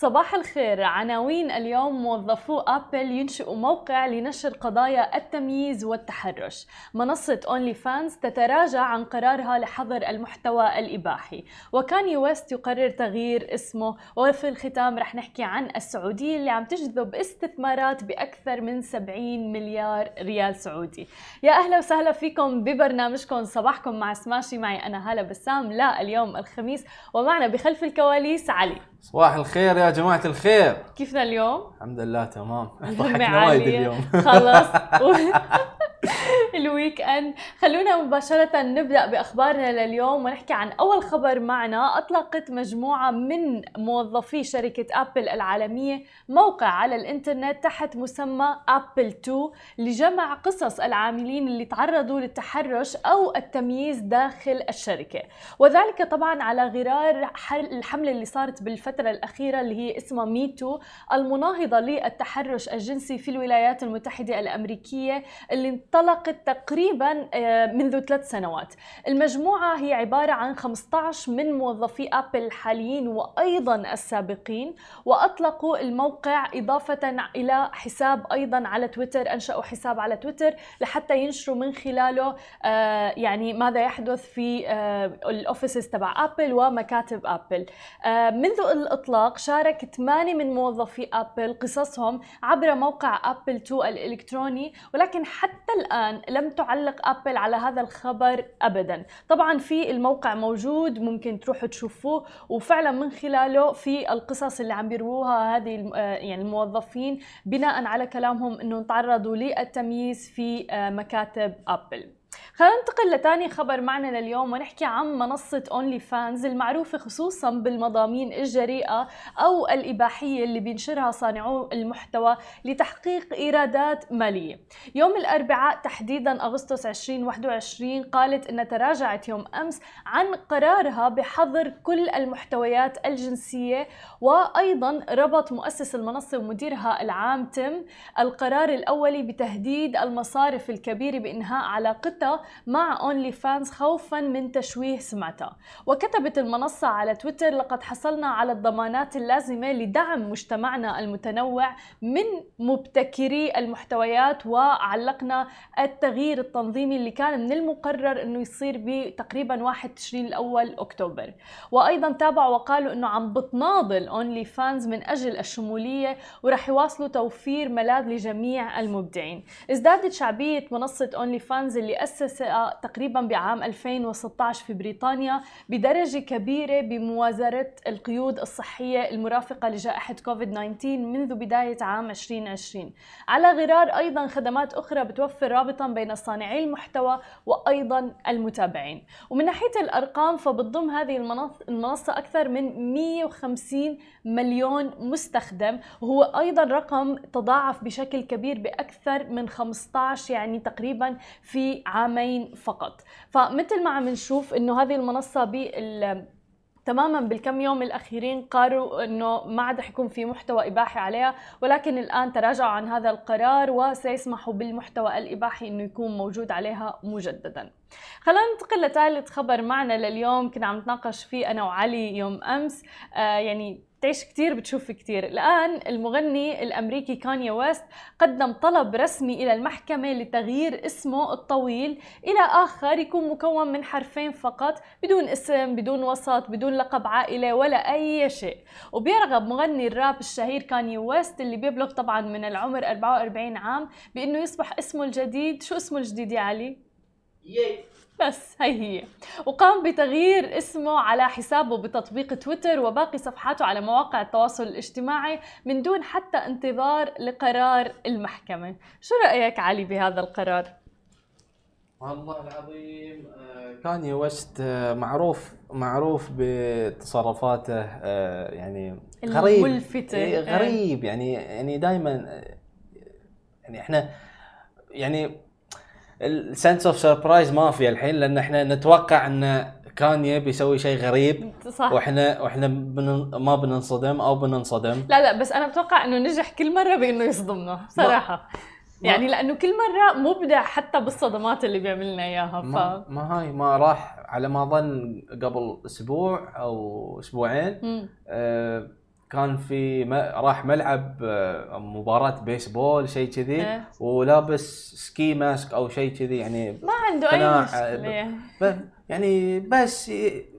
صباح الخير. عناوين اليوم موظفو أبل ينشئوا موقع لنشر قضايا التمييز والتحرش. منصة أونلي فانز تتراجع عن قرارها لحظر المحتوى الإباحي. وكاني ويست يقرر تغيير اسمه. وفي الختام رح نحكي عن السعودية اللي عم تجذب استثمارات بأكثر من 70 مليار ريال سعودي. يا أهلا وسهلا فيكم ببرنامجكم. صباحكم مع سماشي. معي أنا هلا بسام. لا اليوم الخميس. ومعنا بخلف الكواليس علي. صباح الخير يا جماعة الخير كيفنا اليوم؟ الحمد لله تمام ضحكنا وايد. اليوم خلص ال weekend خلونا مباشرة نبدأ بأخبارنا لليوم ونحكي عن أول خبر معنا. أطلقت مجموعة من موظفي شركة أبل العالمية موقع على الإنترنت تحت مسمى أبل 2 لجمع قصص العاملين اللي تعرضوا للتحرش أو التمييز داخل الشركة. وذلك طبعا على غرار الحملة اللي صارت بالفترة الأخيرة اللي هي اسمها ميتو المناهضة للتحرش الجنسي في الولايات المتحدة الأمريكية اللي انطلقت تقريبا آه، منذ ثلاث سنوات. المجموعة هي عبارة عن 15 من موظفي أبل الحاليين وأيضا السابقين وأطلقوا الموقع إضافة إلى حساب أيضا على تويتر أنشأوا حساب على تويتر لحتى ينشروا من خلاله آه، يعني ماذا يحدث في آه، ال offices تبع أبل ومكاتب أبل. منذ الإطلاق شارك ثمانية من موظفي أبل قصصهم عبر موقع AppleToo الإلكتروني ولكن حتى الآن لم تعلق أبل على هذا الخبر أبدا. طبعا في الموقع موجود ممكن تروحوا تشوفوه وفعلا من خلاله في القصص اللي عم بيروها هذه آه، يعني الموظفين بناء على كلامهم إنه تعرضوا للتمييز في آه، مكاتب أبل خلينا ننتقل لتاني خبر معنا لليوم ونحكي عن منصة أونلي فانز المعروفة خصوصا بالمضامين الجريئة أو الإباحية اللي بينشرها صانعو المحتوى لتحقيق إيرادات مالية. يوم الأربعاء تحديدا أغسطس 2021 قالت أن تراجعت يوم أمس عن قرارها بحظر كل المحتويات الجنسية وأيضا ربط مؤسس المنصة ومديرها العام تم القرار الأولي بتهديد المصارف الكبيرة بإنهاء علاقتها مع أونلي فانز خوفا من تشويه سمعتها وكتبت المنصة على تويتر لقد حصلنا على الضمانات اللازمة لدعم مجتمعنا المتنوع من مبتكري المحتويات وعلقنا التغيير التنظيمي اللي كان من المقرر إنه يصير بتقريبا 1 تشرين الأول أكتوبر. وأيضا تابعوا وقالوا إنه عم بتناضل اونلي فانز من أجل الشمولية ورح يواصلوا توفير ملاذ لجميع المبدعين. ازدادت شعبية منصة اونلي فانز اللي اسسها تقريبا بعام 2016 في بريطانيا بدرجة كبيرة بموازرة القيود الصحية المرافقة لجائحة كوفيد 19 منذ بداية عام 2020 على غرار أيضا خدمات أخرى بتوفر رابطا بين صانعي المحتوى وأيضا المتابعين. ومن ناحية الأرقام فبتضم هذه المنص- المنصة أكثر من 150 مليون مستخدم وهو أيضا رقم تضاعف بشكل كبير بأكثر من 15 يعني تقريبا في عامين فقط فمثل ما عم نشوف إنه هذه المنصة بال تماما بالكم يوم الأخيرين قالوا إنه ما عاد رح يكون في محتوى إباحي عليها ولكن الآن تراجعوا عن هذا القرار وسيسمحوا بالمحتوى الإباحي إنه يكون موجود عليها مجددا. خلينا ننتقل لثالث خبر معنا لليوم. كنا عم نتناقش فيه أنا وعلي يوم أمس. آه يعني تعيش كتير بتشوف كتير. الآن المغني الأمريكي كانيا ويست قدم طلب رسمي إلى المحكمة لتغيير اسمه الطويل إلى آخر يكون مكون من حرفين فقط بدون اسم بدون وسط بدون لقب عائلة ولا أي شيء. وبيرغب مغني الراب الشهير كاني ويست اللي بيبلغ طبعا من العمر 44 عام بأنه يصبح اسمه الجديد. شو اسمه الجديد يا علي؟ بس هي هي. وقام بتغيير اسمه على حسابه بتطبيق تويتر وباقي صفحاته على مواقع التواصل الاجتماعي من دون حتى انتظار لقرار المحكمة. شو رأيك علي بهذا القرار؟ والله العظيم آه، كاني ويست آه، معروف معروف بتصرفاته آه، يعني غريب. الملفتة. إيه، غريب. يعني يعني دائما يعني إحنا يعني ال sense of surprise ما في الحين لأن إحنا نتوقع إن كاني بيسوي شيء غريب صح. وإحنا وإحنا بن ما بننصدم أو بننصدم. لا لا بس أنا بتوقع إنه نجح كل مرة بإنه يصدمنا صراحة. يعني لأنه كل مرة مبدع حتى بالصدمات اللي بيعملنا إياها ف... ما, ما هاي ما راح على ما ظن قبل أسبوع أو أسبوعين. آه، كان في م... راح ملعب آه، مباراة بيسبول شيء كذي إيه. ولابس ski mask أو شيء كذي يعني ما عنده أي مشكلة. ب... يعني بس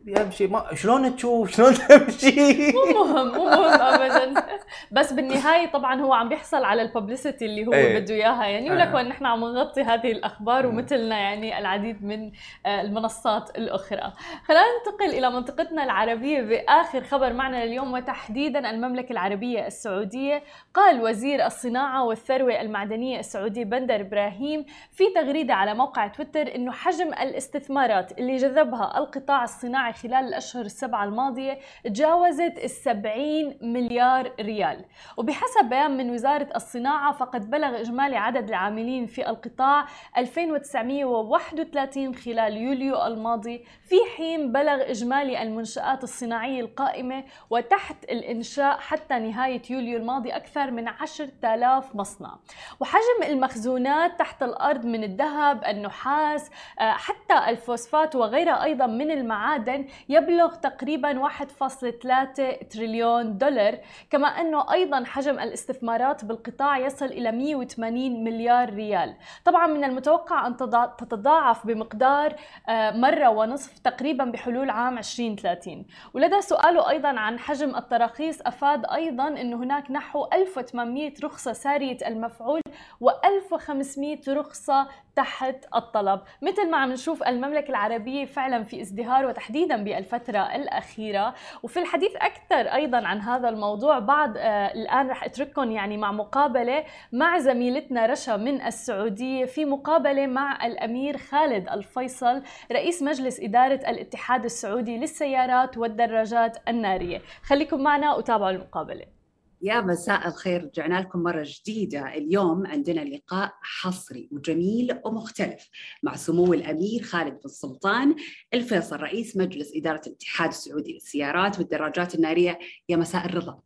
يمشي. ما شلون تشوف؟ شلون تمشي؟ مو مهم مو مهم ابدا. بس بالنهاية طبعا هو عم بيحصل على ال publicity اللي هو إيه. بده إياها. يعني آه. ولكن نحن عم نغطي هذه الأخبار. ومثلنا يعني العديد من آه، المنصات الأخرى. خلينا ننتقل إلى منطقتنا العربية بآخر خبر معنا لليوم. وتحديدا المملكة العربية السعودية قال وزير الصناعة والثروة المعدنية السعودي بندر إبراهيم في تغريدة على موقع تويتر إنه حجم الاستثمارات اللي جذبها القطاع الصناعي خلال الأشهر السبعة الماضية تجاوزت السبعين مليار ريال. وبحسب بيان من وزارة الصناعة فقد بلغ إجمالي عدد العاملين في القطاع 2931 خلال يوليو الماضي. في حين بلغ إجمالي المنشآت الصناعية القائمة وتحت الإنشاء حتى نهاية يوليو الماضي أكثر من 10000 مصنع. وحجم المخزونات تحت الأرض من الذهب النحاس آه، حتى الفوسفات وغيرها أيضا من المعادن يبلغ تقريبا 1.3 تريليون دولار. كما أنه أيضا حجم الاستثمارات بالقطاع يصل إلى 180 مليار ريال. طبعا من المتوقع أن تضا- تتضاعف بمقدار آه، مرة ونصف تقريبا بحلول عام 2030 ولدى سؤاله أيضا عن حجم التراخيص. أفاد أيضا أنه هناك نحو 1800 رخصة سارية المفعول و1500 رخصة تحت الطلب. مثل ما عم نشوف المملكة العربية فعلا في ازدهار وتحديدا بالفترة الأخيرة. وفي الحديث أكثر أيضا عن هذا الموضوع بعد آه الآن رح أترككم يعني مع مقابلة مع زميلتنا رشا من السعودية في مقابلة مع الأمير خالد الفيصل رئيس مجلس إدارة الاتحاد السعودي للسيارات والدراجات النارية. خليكم معنا وتابعوا المقابلة. يا مساء الخير. رجعنا لكم مرة جديدة. اليوم عندنا لقاء حصري وجميل ومختلف مع سمو الأمير خالد بن سلطان الفيصل رئيس مجلس إدارة الاتحاد السعودي للسيارات والدراجات النارية. يا مساء الرضا.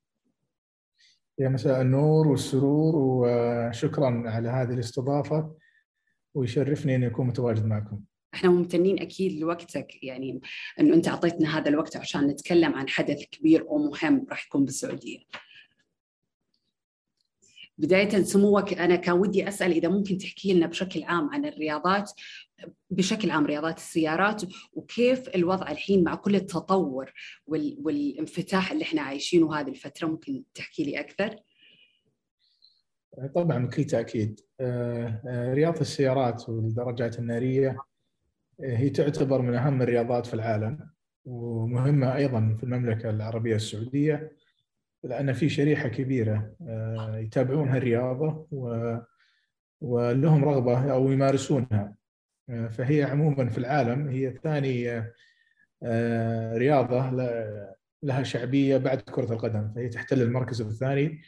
يا مساء النور والسرور وشكرا على هذه الاستضافة ويشرفني أن أكون متواجد معكم. إحنا ممتنين أكيد لوقتك يعني انه أنت أعطيتنا هذا الوقت عشان نتكلم عن حدث كبير ومهم راح يكون بالسعودية. بداية سموك أنا كان ودي أسأل إذا ممكن تحكي لنا بشكل عام عن الرياضات بشكل عام رياضات السيارات وكيف الوضع الحين مع كل التطور وال... والانفتاح اللي إحنا عايشينه هذه الفترة؟ ممكن تحكي لي أكثر؟ طبعا بكل تأكيد. آه، آه، رياضة السيارات والدراجات النارية آه، هي تعتبر من أهم الرياضات في العالم ومهمة أيضا في المملكة العربية السعودية. لأن في شريحة كبيرة آه، يتابعون هالرياضة و- ولهم رغبة أو يمارسونها. آه، فهي عموما في العالم هي ثاني آه، رياضة ل- لها شعبية بعد كرة القدم. فهي تحتل المركز الثاني.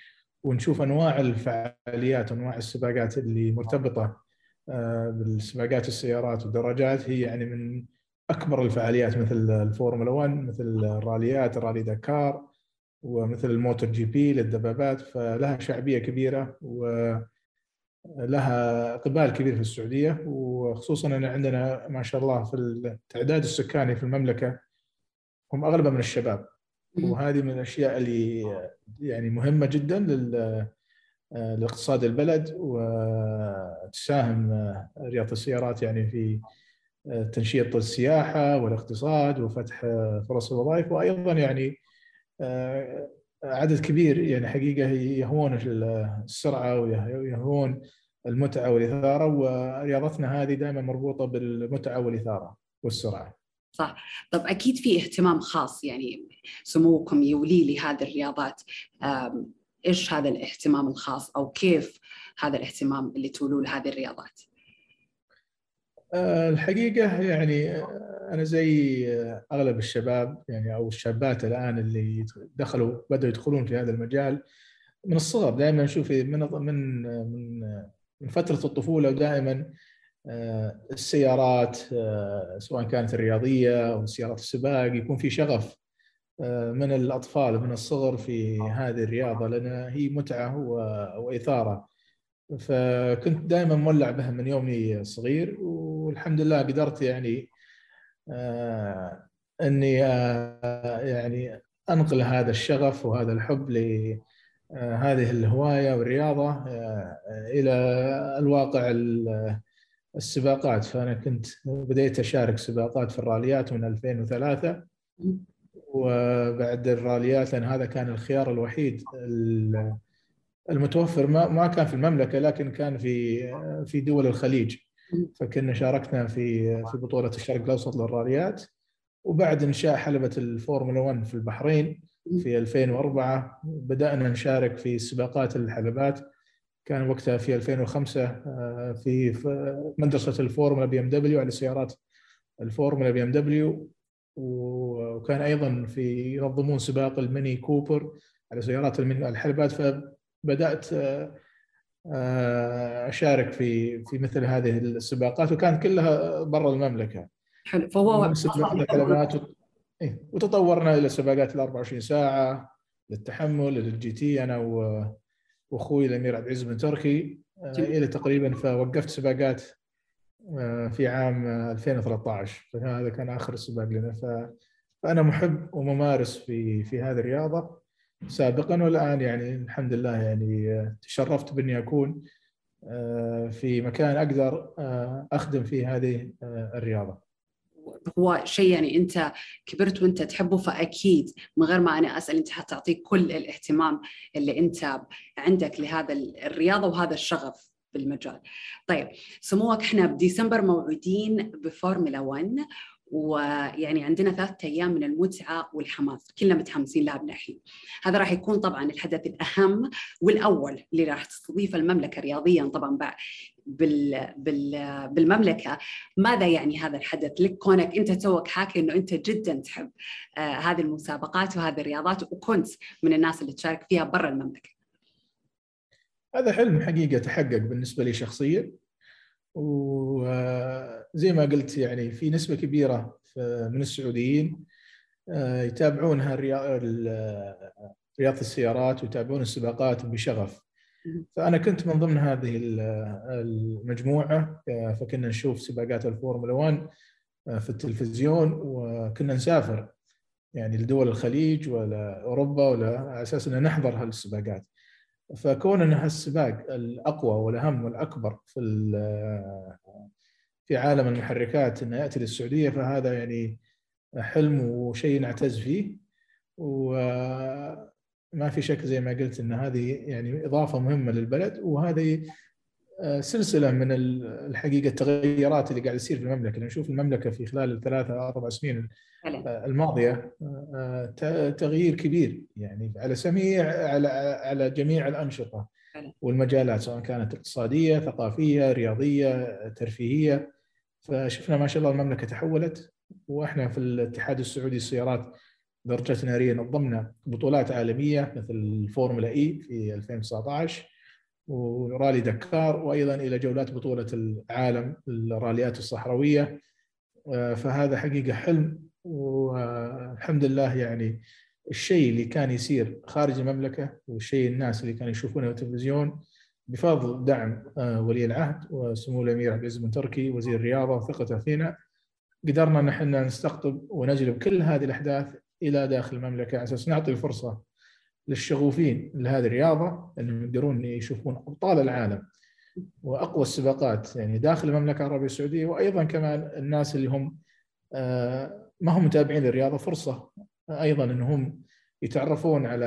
ونشوف أنواع الفعاليات وأنواع السباقات اللي مرتبطة آه، بالسباقات السيارات والدراجات. هي يعني من أكبر الفعاليات مثل الفورمولا 1 مثل الراليات رالي دكار ومثل الموتو جي بي للدبابات فلها شعبية كبيرة ولها إقبال كبير في السعودية وخصوصا أن عندنا ما شاء الله في التعداد السكاني في المملكة هم أغلبها من الشباب. وهذه من الأشياء اللي يعني مهمة جدا لل لاقتصاد البلد وتساهم رياضة السيارات يعني في تنشيط السياحة والاقتصاد وفتح فرص الوظائف وأيضا يعني عدد كبير يعني حقيقة يهون السرعة ويهون المتعة والإثارة ورياضتنا هذه دائما مربوطة بالمتعة والإثارة والسرعة. صح طب أكيد في اهتمام خاص يعني سموكم يولي لهذه الرياضات إيش هذا الاهتمام الخاص أو كيف هذا الاهتمام اللي تولوا لهذه الرياضات؟ آه، الحقيقة يعني آه، أنا زي آه، أغلب الشباب يعني أو الشابات الآن اللي دخلوا بدأوا يدخلون في هذا المجال من الصغر دائما نشوف من من من فترة الطفولة ودائما السيارات سواء كانت الرياضية أو سيارات السباق يكون في شغف من الأطفال من الصغر في هذه الرياضة لانها هي متعة و- وإثارة. فكنت دائما مولع بها من يومي صغير والحمد لله قدرت يعني آه، إني آه، يعني أنقل هذا الشغف وهذا الحب لهذه الهواية والرياضة آه، إلى الواقع السباقات. فأنا كنت بديت أشارك سباقات في الراليات من 2003 وبعد الراليات لأن هذا كان الخيار الوحيد المتوفر. ما ما كان في المملكة لكن كان في في دول الخليج. فكنا شاركنا في في بطولة الشرق الأوسط للراليات وبعد انشاء حلبة الفورمولا 1 في البحرين في 2004 بدأنا نشارك في سباقات الحلبات. كان وقتها في 2005 آه، في مدرسة الفورمولا بي إم دبليو على سيارات الفورمولا بي إم دبليو. وكان أيضا في ينظمون سباق الميني كوبر على سيارات الحلبات. فبدأت آه، أشارك في في مثل هذه السباقات وكانت كلها برا المملكة. حلو. فهو الحلبات إيه، وتطورنا إلى سباقات ال 24 ساعة للتحمل للجي تي أنا وأخوي الأمير عبد العزيز بن تركي. آه، إلى تقريبا فوقفت سباقات في عام 2013 فهذا كان آخر سباق لنا. فأنا محب وممارس في في هذه الرياضة. سابقا والآن يعني الحمد لله يعني تشرفت بأني أكون آه، في مكان أقدر آه، أخدم فيه هذه آه، الرياضة. هو شيء يعني أنت كبرت وأنت تحبه فأكيد من غير ما أنا أسأل أنت حتعطيه كل الاهتمام اللي أنت عندك لهذا الرياضة وهذا الشغف بالمجال. طيب سموك إحنا بديسمبر موعودين بفورمولا 1 ويعني عندنا ثلاثة أيام من المتعة والحماس كلنا متحمسين لها من الحين. هذا راح يكون طبعا الحدث الأهم والأول اللي راح تستضيف المملكة رياضيا طبعا بال بال بالمملكة. ماذا يعني هذا الحدث لك كونك أنت توك حاكي أنه أنت جدا تحب آه هذه المسابقات وهذه الرياضات وكنت من الناس اللي تشارك فيها برا المملكة. هذا حلم حقيقة تحقق بالنسبة لي شخصيا. وزي ما قلت يعني في نسبة كبيرة من السعوديين آه، يتابعون رياضة السيارات ويتابعون السباقات بشغف. فأنا كنت من ضمن هذه المجموعة آه، فكنا نشوف سباقات الفورمولا 1 آه، في التلفزيون وكنا نسافر يعني لدول الخليج ولا أوروبا ولا على أساس أن نحضر هالسباقات. فكون إن السباق الأقوى والأهم والأكبر في في عالم المحركات إنه يأتي للسعودية فهذا يعني حلم وشيء نعتز فيه. وما في شك زي ما قلت إن هذه يعني إضافة مهمة للبلد وهذه سلسلة من الحقيقة التغيرات اللي قاعد يصير في المملكة. نشوف المملكة في خلال الثلاثة أربع سنين الماضية آه، تغيير كبير يعني على سميع على على جميع الأنشطة والمجالات سواء كانت اقتصادية، ثقافية، رياضية، ترفيهية. فشفنا ما شاء الله المملكة تحولت وإحنا في الاتحاد السعودي للسيارات درجه ناريه نظمنا بطولات عالمية مثل الفورمولا إي في 2019 ورالي دكار وأيضا إلى جولات بطولة العالم الراليات الصحراوية. آه، فهذا حقيقة حلم والحمد لله يعني الشيء اللي كان يصير خارج المملكة والشيء الناس اللي كانوا يشوفونه في التلفزيون بفضل دعم آه، ولي العهد وسمو الأمير عبد العزيز بن تركي وزير الرياضة وثقته فينا قدرنا أن إحنا نستقطب ونجلب كل هذه الأحداث إلى داخل المملكة على أساس نعطي الفرصة للشغوفين لهذه الرياضة انهم يقدرون يشوفون أبطال العالم وأقوى السباقات يعني داخل المملكة العربية السعودية وأيضا كمان الناس اللي هم آه، ما هم متابعين للرياضة فرصة أيضا إنهم يتعرفون على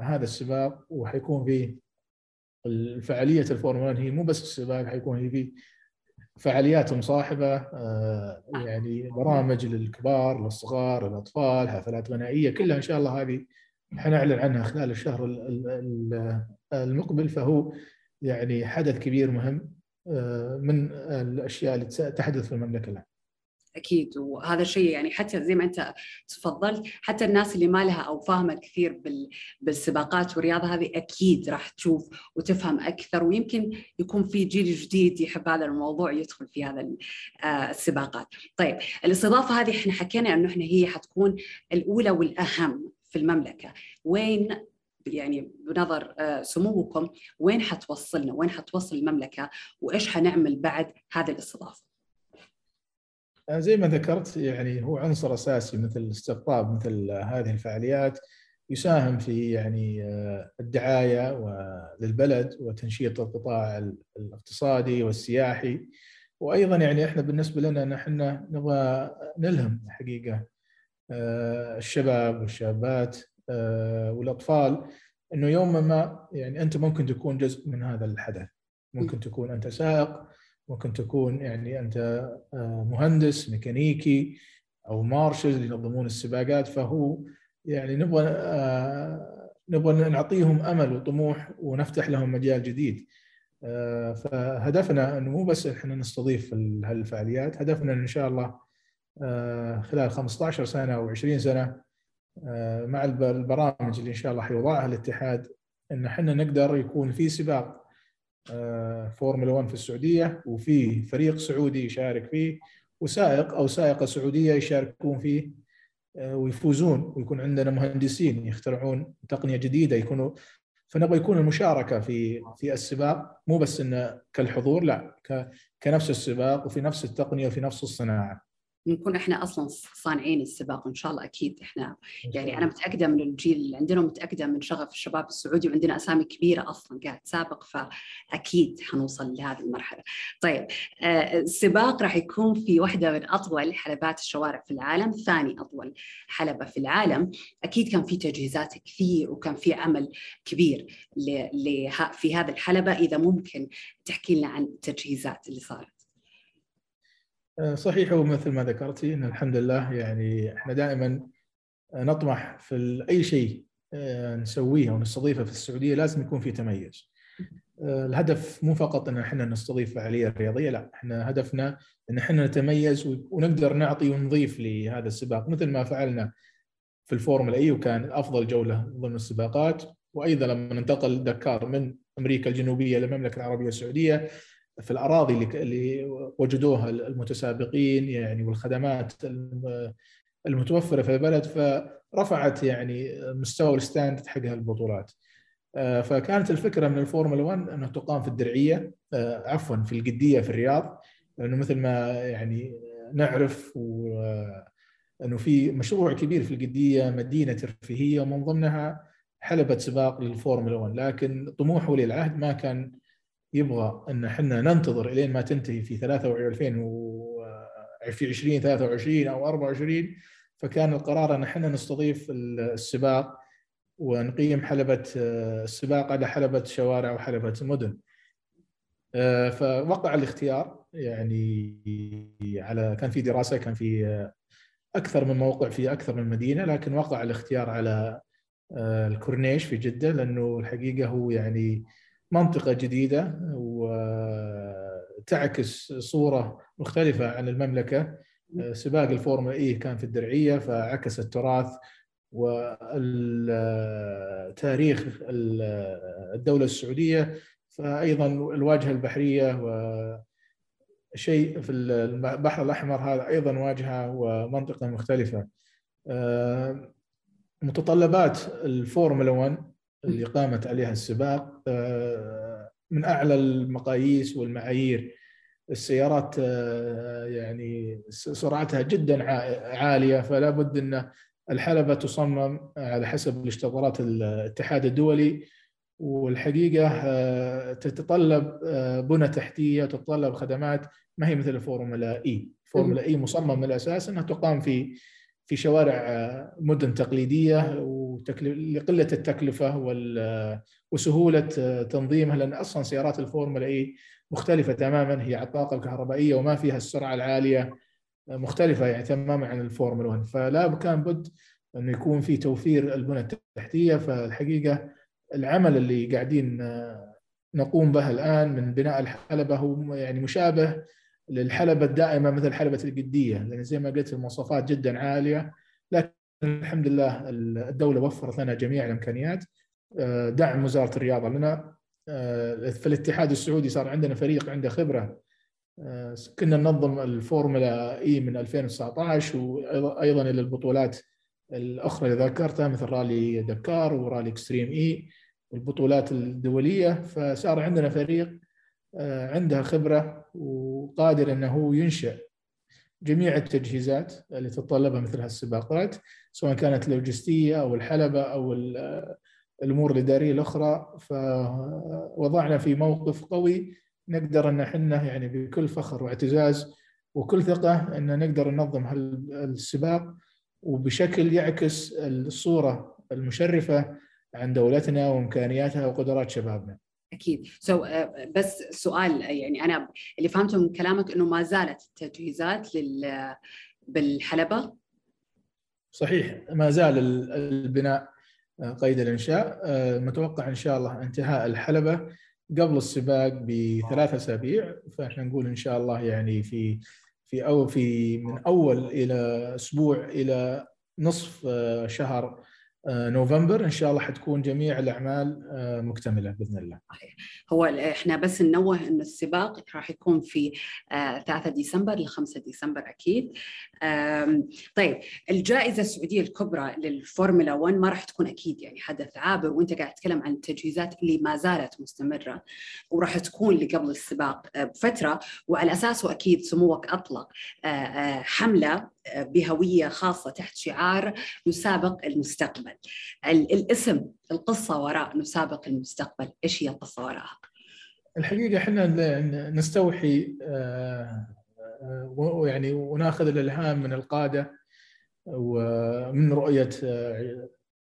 هذا السباق وحيكون في الفعالية الفورمولا هي مو بس السباق حيكون هي في فعاليات مصاحبة آه، يعني برامج للكبار للصغار للأطفال حفلات غنائية كلها إن شاء الله هذه حنعلن عنها خلال الشهر المقبل فهو يعني حدث كبير مهم آه، من الأشياء اللي تحدث في المملكة الآن. أكيد وهذا الشيء يعني حتى زي ما أنت تفضلت حتى الناس اللي ما لها أو فاهمة كثير بالسباقات والرياضة هذه أكيد راح تشوف وتفهم أكثر ويمكن يكون في جيل جديد يحب هذا الموضوع يدخل في هذا آه، السباقات. طيب الإستضافة هذه إحنا حكينا إنه إحنا هي حتكون الأولى والأهم في المملكة. وين يعني بنظر آه، سموكم وين حتوصلنا؟ وين حتوصل المملكة؟ وإيش حنعمل بعد هذه الاستضافة؟ زي ما ذكرت يعني هو عنصر أساسي مثل الاستقطاب مثل هذه الفعاليات يساهم في يعني الدعاية للبلد وتنشيط القطاع الاقتصادي والسياحي. وأيضا يعني إحنا بالنسبة لنا نحن نبغى نلهم الحقيقة. الشباب والشابات والأطفال إنه يوم ما يعني أنت ممكن تكون جزء من هذا الحدث. ممكن تكون أنت سائق ممكن تكون يعني أنت آه، مهندس ميكانيكي أو مارشل ينظمون السباقات فهو يعني نبغى آه، نبغى نعطيهم أمل وطموح ونفتح لهم مجال جديد. آه، فهدفنا إنه مو بس إحنا نستضيف هالفعاليات هدفنا إن شاء الله خلال 15 سنة أو 20 سنة مع البرامج اللي إن شاء الله حيوضعها الاتحاد إن إحنا نقدر يكون في سباق آه، فورمولا 1 في السعودية وفي فريق سعودي يشارك فيه وسائق أو سائقة سعودية يشاركون فيه آه، ويفوزون ويكون عندنا مهندسين يخترعون تقنية جديدة يكونوا فنبغى يكون المشاركة في في السباق مو بس إنه كالحضور لا كنفس السباق وفي نفس التقنية وفي نفس الصناعة. نكون إحنا أصلا صانعين السباق إن شاء الله أكيد إحنا يعني أنا متأكدة من الجيل اللي عندنا متاكده من شغف الشباب السعودي وعندنا أسامي كبيرة أصلا قاعد تسابق فأكيد حنوصل لهذه المرحلة. طيب آه، السباق راح يكون في واحدة من أطول حلبات الشوارع في العالم، ثاني أطول حلبة في العالم، أكيد كان في تجهيزات كثير وكان في عمل كبير في هذه الحلبة إذا ممكن تحكي لنا عن التجهيزات اللي صارت. آه، صحيح ومثل ما ذكرتي إن الحمد لله يعني إحنا دائما نطمح في أي شيء آه، نسويه أو نستضيفه في السعودية لازم يكون في تميز. آه، الهدف مو فقط إن إحنا نستضيف فعاليه رياضيه لا إحنا هدفنا إن إحنا نتميز ونقدر نعطي ونضيف لهذا السباق. مثل ما فعلنا في الفورمولا إي وكان أفضل جولة ضمن السباقات. وأيضا لما انتقل دكار من أمريكا الجنوبية للمملكة العربية السعودية. في الأراضي اللي وجدوها المتسابقين يعني والخدمات المتوفرة في البلد فرفعت يعني مستوى ال standard حق البطولات. آه، فكانت الفكرة من الفورمولا 1 انه تقام في الدرعية آه، عفوا في القدية في الرياض لأنه مثل ما يعني نعرف أنه في مشروع كبير في القدية مدينة ترفيهيه ومن ضمنها حلبة سباق للفورمولا 1 لكن طموح ولي العهد ما كان يبغى أن إحنا ننتظر إلين ما تنتهي في 23 و في 20 23 أو 24 فكان القرار أن إحنا نستضيف السباق ونقيم حلبة السباق على حلبة شوارع وحلبة مدن. فوقع الاختيار يعني على كان في دراسة كان في أكثر من موقع في أكثر من مدينة لكن وقع الاختيار على الكورنيش في جدة لأنه الحقيقة هو يعني منطقة جديدة وتعكس صورة مختلفة عن المملكة. سباق الفورمولا إي كان في الدرعية فعكس التراث والتاريخ الدولة السعودية. فأيضا الواجهة البحرية وشيء في البحر الأحمر هذا أيضا واجهة ومنطقة مختلفة. متطلبات الفورمولا 1 اللي قامت عليها السباق آه، من أعلى المقاييس والمعايير. السيارات آه، يعني سرعتها جدا عالية فلا بد أن الحلبة تصمم على حسب الاشتراطات الاتحاد الدولي. والحقيقة آه، تتطلب بنى تحتية تتطلب خدمات. ما هي مثل الفورمولا إي، فورمولا إي مصمم من الأساس أنها تقام في في شوارع مدن تقليدية. لقلة التكلفة وسهولة تنظيمها لأن أصلا سيارات الفورمولا إي مختلفة تماما هي على الطاقه الكهربائية وما فيها السرعة العالية مختلفة يعني تماما عن الفورمولا 1 فلا كان بد انه يكون في توفير البنى التحتية. فالحقيقة العمل اللي قاعدين نقوم به الآن من بناء الحلبة هو يعني مشابه للحلبة الدائمة مثل حلبه القدية. لأن زي ما قلت المواصفات جدا عالية لكن الحمد لله الدولة وفرت لنا جميع الإمكانيات. آه، دعم وزارة الرياضة لنا. آه، في الاتحاد السعودي صار عندنا فريق عنده خبرة. آه، كنا ننظم الفورمولا إي من 2019 وأيضا إلى البطولات الأخرى اللي ذكرتها مثل رالي دكار ورالي إكستريم إي والبطولات الدولية. فصار عندنا فريق عنده خبرة وقادر إنه ينشئ جميع التجهيزات اللي تتطلبها مثل هالسباقات سواء كانت لوجستيه أو الحلبة أو الأمور الاداريه الأخرى فوضعنا في موقف قوي نقدر أن إحنا يعني بكل فخر واعتزاز وكل ثقة أن نقدر ننظم هالسباق وبشكل يعكس الصورة المشرفة عن دولتنا وإمكانياتها وقدرات شبابنا. أكيد. سو so, uh, بس سؤال يعني أنا اللي فهمته من كلامك إنه ما زالت التجهيزات لل بالحلبة؟ صحيح. ما زال البناء قيد الإنشاء. متوقع إن شاء الله انتهاء الحلبة قبل السباق بثلاث أسابيع. فإحنا نقول إن شاء الله يعني في في أو في من أول إلى أسبوع إلى نصف شهر آه، نوفمبر إن شاء الله حتكون جميع الأعمال آه، مكتملة بإذن الله. هو إحنا بس ننوه إن السباق راح يكون في 3 آه، ديسمبر ل 5 ديسمبر أكيد. طيب الجائزة السعودية الكبرى للفورمولا 1 ما راح تكون أكيد يعني حدث عابر وأنت قاعد تتكلم عن التجهيزات اللي ما زالت مستمرة وراح تكون لقبل السباق بفترة وعلى أساسه أكيد سموك أطلق حملة بهوية خاصة تحت شعار نسابق المستقبل. الاسم القصة وراء نسابق المستقبل، إيش هي القصة وراءها؟ الحقيقة إحنا نستوحي آه، آه، ويعني وناخذ الإلهام من القادة ومن رؤية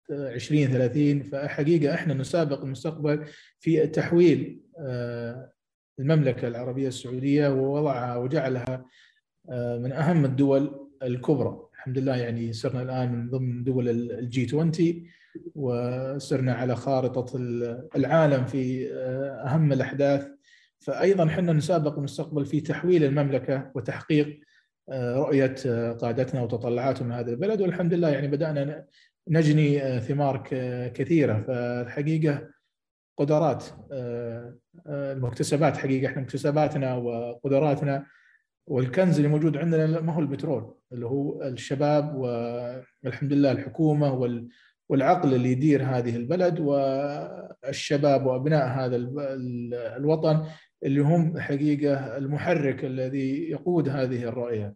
2030 آه، فحقيقة إحنا نسابق المستقبل في تحويل المملكة العربية السعودية ووضعها وجعلها من أهم الدول الكبرى. الحمد لله يعني صرنا الآن من ضمن دول الجي 20 وصرنا على خارطة العالم في آه، أهم الأحداث. فايضا إحنا نسابق المستقبل في تحويل المملكة وتحقيق آه، رؤية آه، قادتنا وتطلعاتهم هذا البلد. والحمد لله يعني بدأنا نجني ثمار كثيرة. فالحقيقة قدرات المكتسبات حقيقة إحنا مكتسباتنا وقدراتنا والكنز اللي موجود عندنا ما هو البترول اللي هو الشباب والحمد لله الحكومة والعقل اللي يدير هذه البلد والشباب وأبناء هذا الوطن اللي هم حقيقة المحرك الذي يقود هذه الرؤية.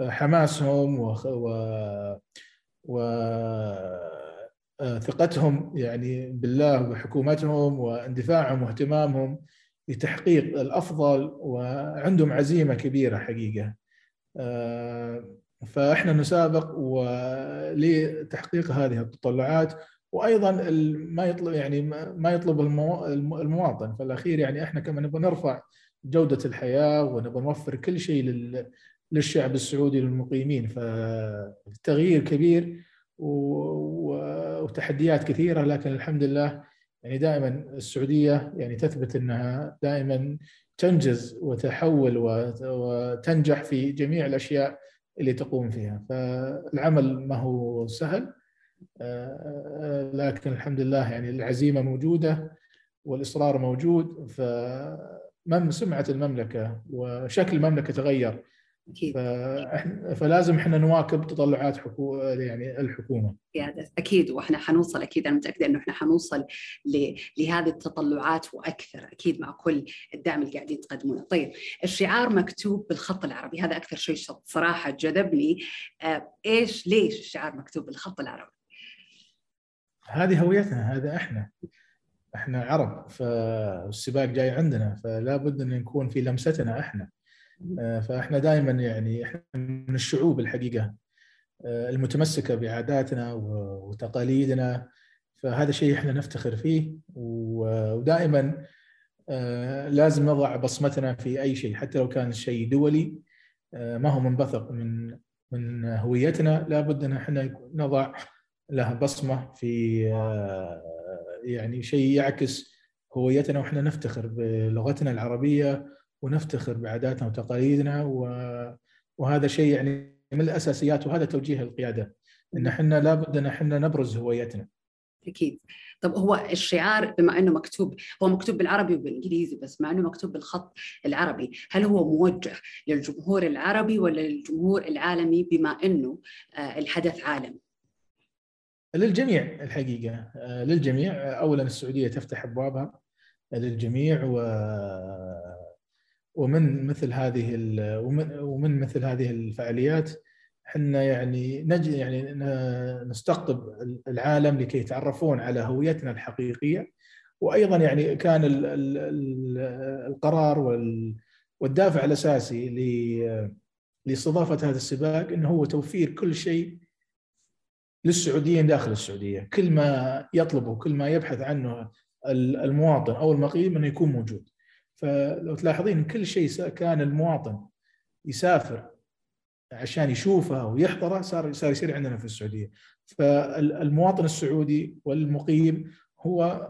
حماسهم و, و... ثقتهم يعني بالله وحكومتهم واندفاعهم واهتمامهم لتحقيق الأفضل وعندهم عزيمة كبيرة حقيقة. آه، فإحنا نسابق لتحقيق هذه التطلعات وأيضا ما يطلب يعني ما يطلب المواطن. في الاخير يعني إحنا كمان نبغى نرفع جودة الحياة ونبغى نوفر كل شيء للشعب السعودي للمقيمين. فالتغيير كبير وتحديات كثيرة لكن الحمد لله يعني دائما السعودية يعني تثبت إنها دائما تنجز وتحول وتنجح في جميع الأشياء اللي تقوم فيها. فالعمل ما هو سهل آه، لكن الحمد لله يعني العزيمة موجودة والإصرار موجود فمن سمعه المملكة وشكل المملكة تغير أكيد. فلازم إحنا نواكب تطلعات حكو... يعني الحكومة. أكيد. وإحنا حنوصل أكيد. أنا متأكدة إنه إحنا حنوصل ل... لهذه التطلعات وأكثر أكيد مع كل الدعم اللي قاعدين تقدمونه طيب الشعار مكتوب بالخط العربي. هذا أكثر شيء صراحة جذبني. آه، إيش ليش الشعار مكتوب بالخط العربي؟ هذه هويتنا. هذا إحنا. إحنا عرب. فالسباق جاي عندنا. فلا بد إن نكون في لمستنا إحنا. فإحنا دائما يعني إحنا من الشعوب الحقيقة آه، المتمسكة بعاداتنا وتقاليدنا. فهذا شيء إحنا نفتخر فيه ودائما آه، لازم نضع بصمتنا في أي شيء حتى لو كان شيء دولي ما هو منبثق من من هويتنا. لابد إن إحنا نضع له بصمة في يعني شيء يعكس هويتنا وإحنا نفتخر بلغتنا العربية ونفتخر بعاداتنا وتقاليدنا وهذا شيء يعني من الأساسيات وهذا توجيه القيادة إن إحنا لابد إن إحنا نبرز هويتنا. أكيد. طب هو الشعار بما إنه مكتوب هو مكتوب بالعربي وبالإنجليزي بس مع إنه مكتوب بالخط العربي، هل هو موجه للجمهور العربي ولا للجمهور العالمي بما إنه آه، الحدث عالمي؟ للجميع الحقيقة آه، للجميع اولا السعودية تفتح أبوابها للجميع و ومن مثل هذه ومن, مثل هذه الفعاليات إحنا يعني نج يعني نستقطب العالم لكي يتعرفون على هويتنا الحقيقية وأيضا يعني كان القرار والدافع الأساسي لاستضافة هذا السباق إنه هو توفير كل شيء للسعوديين داخل السعودية، كل ما يطلبه كل ما يبحث عنه المواطن أو المقيم إنه يكون موجود. فلو تلاحظين كل شيء كان المواطن يسافر عشان يشوفه ويحضره صار صار يصير عندنا في السعودية. فالمواطن السعودي والمقيم هو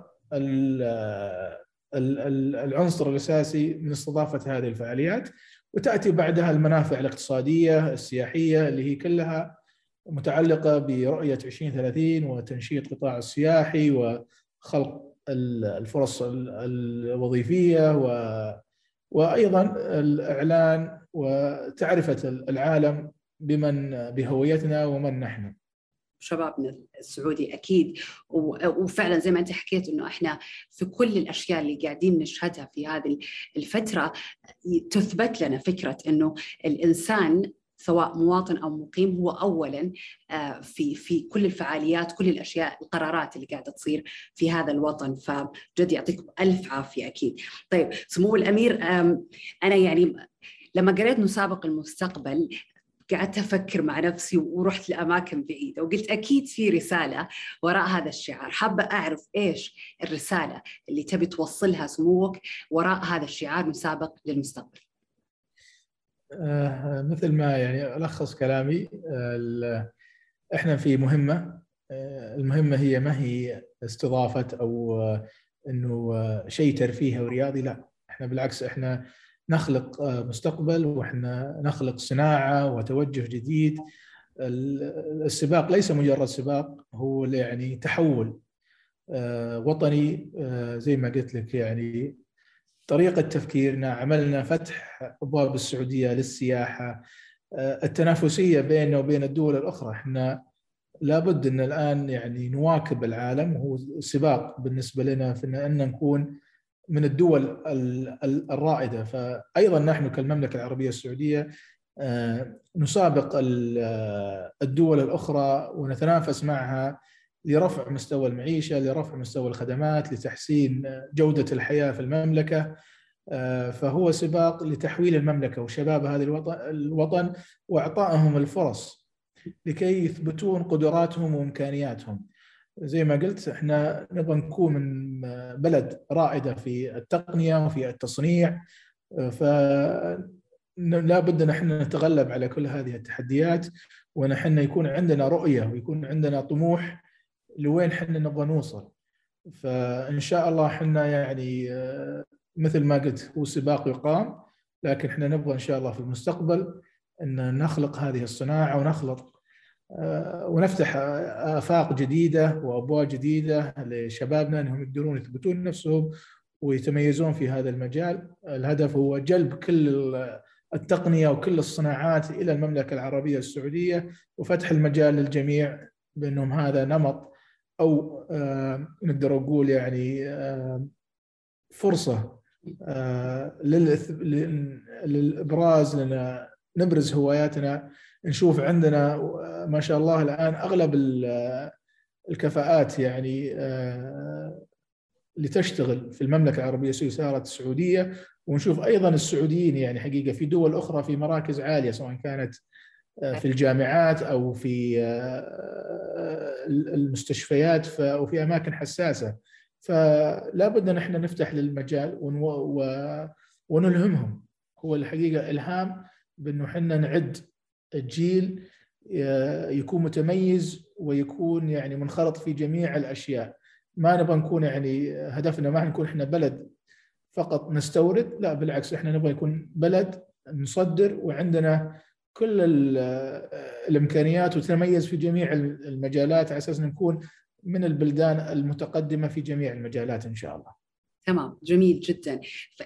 العنصر الأساسي من استضافة هذه الفعاليات وتأتي بعدها المنافع الاقتصادية السياحية اللي هي كلها متعلقة برؤية 2030 وتنشيط القطاع السياحي وخلق الفرص الوظيفية و وأيضا الإعلان وتعرفة العالم بمن بهويتنا ومن نحن. شبابنا السعودي أكيد وفعلا زي ما أنت حكيت إنه إحنا في كل الأشياء اللي قاعدين نشهدها في هذه الفترة تثبت لنا فكرة إنه الإنسان سواء مواطن أو مقيم هو اولا آه، في في كل الفعاليات كل الأشياء القرارات اللي قاعدة تصير في هذا الوطن فجد يعطيكم ألف عافية أكيد. طيب سمو الأمير أنا يعني لما قريت نسابق المستقبل قعدت أفكر مع نفسي ورحت لأماكن بعيدة وقلت أكيد في رسالة وراء هذا الشعار، حابة أعرف إيش الرسالة اللي تبي توصلها سموك وراء هذا الشعار مسابق للمستقبل. آه مثل ما يعني ألخص كلامي آه إحنا في مهمة آه المهمة هي ما هي استضافة أو إنه شيء ترفيهي ورياضي لا. إحنا بالعكس إحنا نخلق مستقبل وإحنا نخلق صناعة وتوجه جديد. السباق ليس مجرد سباق هو يعني تحول وطني زي ما قلت لك يعني طريقة تفكيرنا عملنا فتح أبواب السعودية للسياحة التنافسية بيننا وبين الدول الأخرى. إحنا لابد إن الآن يعني نواكب العالم. وهو سباق بالنسبة لنا في ان نكون من الدول الرائدة. فايضا نحن كالمملكة العربية السعودية آه، نسابق آه، الدول الأخرى ونتنافس معها. لرفع مستوى المعيشة، لرفع مستوى الخدمات، لتحسين جودة الحياة في المملكة آه، فهو سباق لتحويل المملكة وشباب هذا الوطن وإعطائهم الفرص لكي يثبتون قدراتهم وإمكانياتهم. زي ما قلت إحنا نبغى نكون من بلد رائدة في التقنية وفي التصنيع ف لا بد نحن نتغلب على كل هذه التحديات ونحن يكون عندنا رؤية ويكون عندنا طموح لوين إحنا نبغى نوصل. فإن شاء الله إحنا يعني مثل ما قلت هو سباق يقام لكن إحنا نبغى إن شاء الله في المستقبل إن نخلق هذه الصناعة ونخلق آه، ونفتح آفاق جديدة وأبواب جديدة لشبابنا إنهم يقدرون يثبتون نفسهم ويتميزون في هذا المجال، الهدف هو جلب كل التقنية وكل الصناعات إلى المملكة العربية السعودية وفتح المجال للجميع بأنهم هذا نمط أو آه، نقدر نقول يعني آه، فرصة للإبراز لنا نبرز هواياتنا نشوف عندنا ما شاء الله الآن أغلب الكفاءات يعني آه، اللي تشتغل في المملكة العربية السعودية صارت سعوديه ونشوف أيضا السعوديين يعني حقيقة في دول أخرى في مراكز عالية سواء كانت آه، في الجامعات أو في آه، المستشفيات وفي أماكن حساسة. فلا بد أن إحنا نفتح للمجال ونلهمهم. هو الحقيقة إلهام بأنه إحنا نعد الجيل يكون متميز ويكون يعني منخرط في جميع الأشياء. ما نبغى نكون يعني هدفنا ما نكون إحنا بلد فقط نستورد لا بالعكس إحنا نبغى نكون بلد نصدر وعندنا كل الإمكانيات وتتميز في جميع المجالات على أساس نكون من البلدان المتقدمة في جميع المجالات إن شاء الله. تمام جميل جدا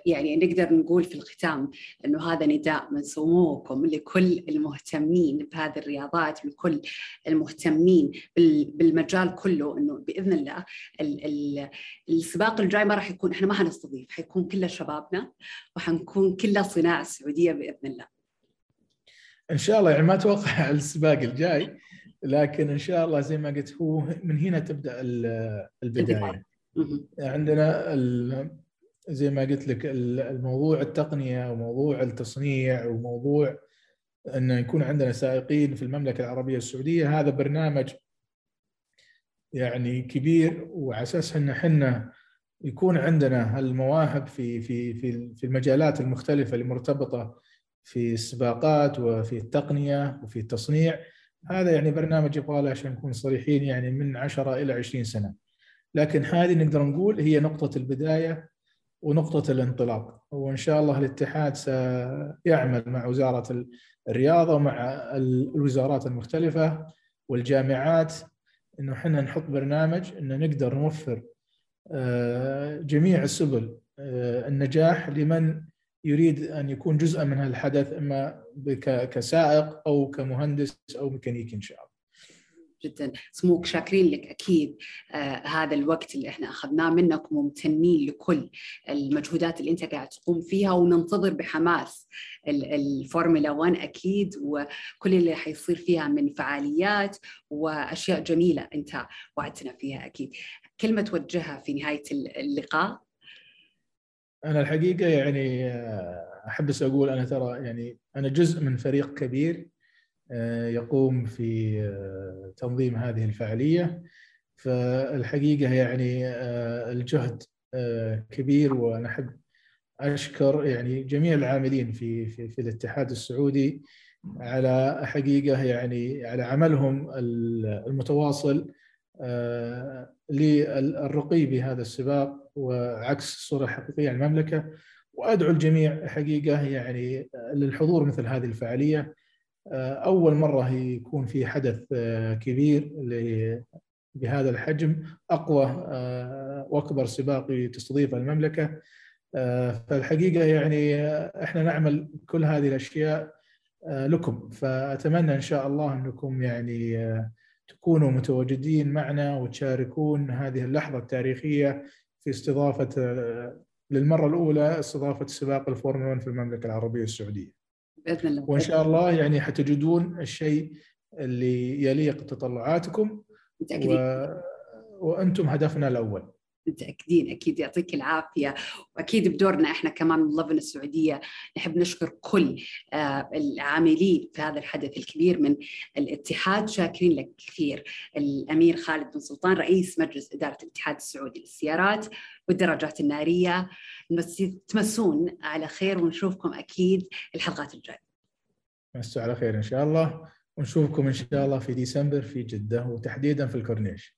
يعني نقدر نقول في الختام إنه هذا نداء من سموكم لكل المهتمين بهذه الرياضات لكل المهتمين بالمجال كله إنه بإذن الله السباق الجاي ما راح يكون إحنا ما حنستضيف حيكون كله شبابنا وحنكون كله صناعه السعودية بإذن الله إن شاء الله يعني ما أتوقع السباق الجاي لكن إن شاء الله زي ما قلت هو من هنا تبدأ البداية. عندنا زي ما قلت لك الموضوع التقنية وموضوع التصنيع وموضوع ان يكون عندنا سائقين في المملكة العربية السعودية هذا برنامج يعني كبير وعلى أساس إن إحنا يكون عندنا المواهب في في في في المجالات المختلفة المرتبطه في السباقات وفي التقنية وفي التصنيع. هذا يعني برنامج يبغى له عشان نكون صريحين يعني من 10 إلى 20 سنة. لكن هذه نقدر نقول هي نقطة البداية ونقطة الانطلاق. وإن شاء الله الاتحاد سيعمل مع وزارة الرياضة ومع الوزارات المختلفة والجامعات إنه إحنا نحط برنامج انه نقدر نوفر آه، جميع السبل آه، النجاح لمن يريد أن يكون جزءا من هذا الحدث اما كسائق أو كمهندس أو ميكانيكي إن شاء الله. جدا. سموك شاكرين لك أكيد آه هذا الوقت اللي إحنا أخذناه منك وممتنين لكل المجهودات اللي أنت قاعد تقوم فيها وننتظر بحماس الفورمولا 1 أكيد وكل اللي حيصير فيها من فعاليات وأشياء جميلة أنت وعدتنا فيها أكيد. كلمة توجهها في نهاية اللقاء. أنا الحقيقة يعني آه، أحب أقول أنا ترى يعني أنا جزء من فريق كبير آه، يقوم في آه، تنظيم هذه الفعالية. فالحقيقة يعني الجهد كبير وأنا أحب أشكر يعني جميع العاملين في في, في الاتحاد السعودي على حقيقة يعني على عملهم المتواصل للرقي بهذا السباق. وعكس الصورة الحقيقية عن المملكة وأدعو الجميع حقيقة يعني للحضور مثل هذه الفعالية. أول مرة يكون في حدث كبير بهذا الحجم أقوى وأكبر سباق تستضيفه المملكة. فالحقيقة يعني إحنا نعمل كل هذه الأشياء لكم. فأتمنى إن شاء الله أنكم يعني تكونوا متواجدين معنا وتشاركون هذه اللحظة التاريخية في استضافة للمرة الأولى استضافة سباق الفورمولا 1 في المملكة العربية السعودية. بإذن الله. وإن شاء الله يعني حتجدون الشيء اللي يليق تطلعاتكم و... وأنتم هدفنا الأول. متأكدين أكيد يعطيك العافية وأكيد بدورنا إحنا كمان من لفن السعودية نحب نشكر كل آه، العاملين في هذا الحدث الكبير من الاتحاد شاكرين لك كثير الأمير خالد بن سلطان رئيس مجلس إدارة الاتحاد السعودي للسيارات والدراجات النارية تمسون على خير ونشوفكم أكيد الحلقات الجاية. مسوا على خير إن شاء الله ونشوفكم إن شاء الله في ديسمبر في جدة وتحديدا في الكورنيش.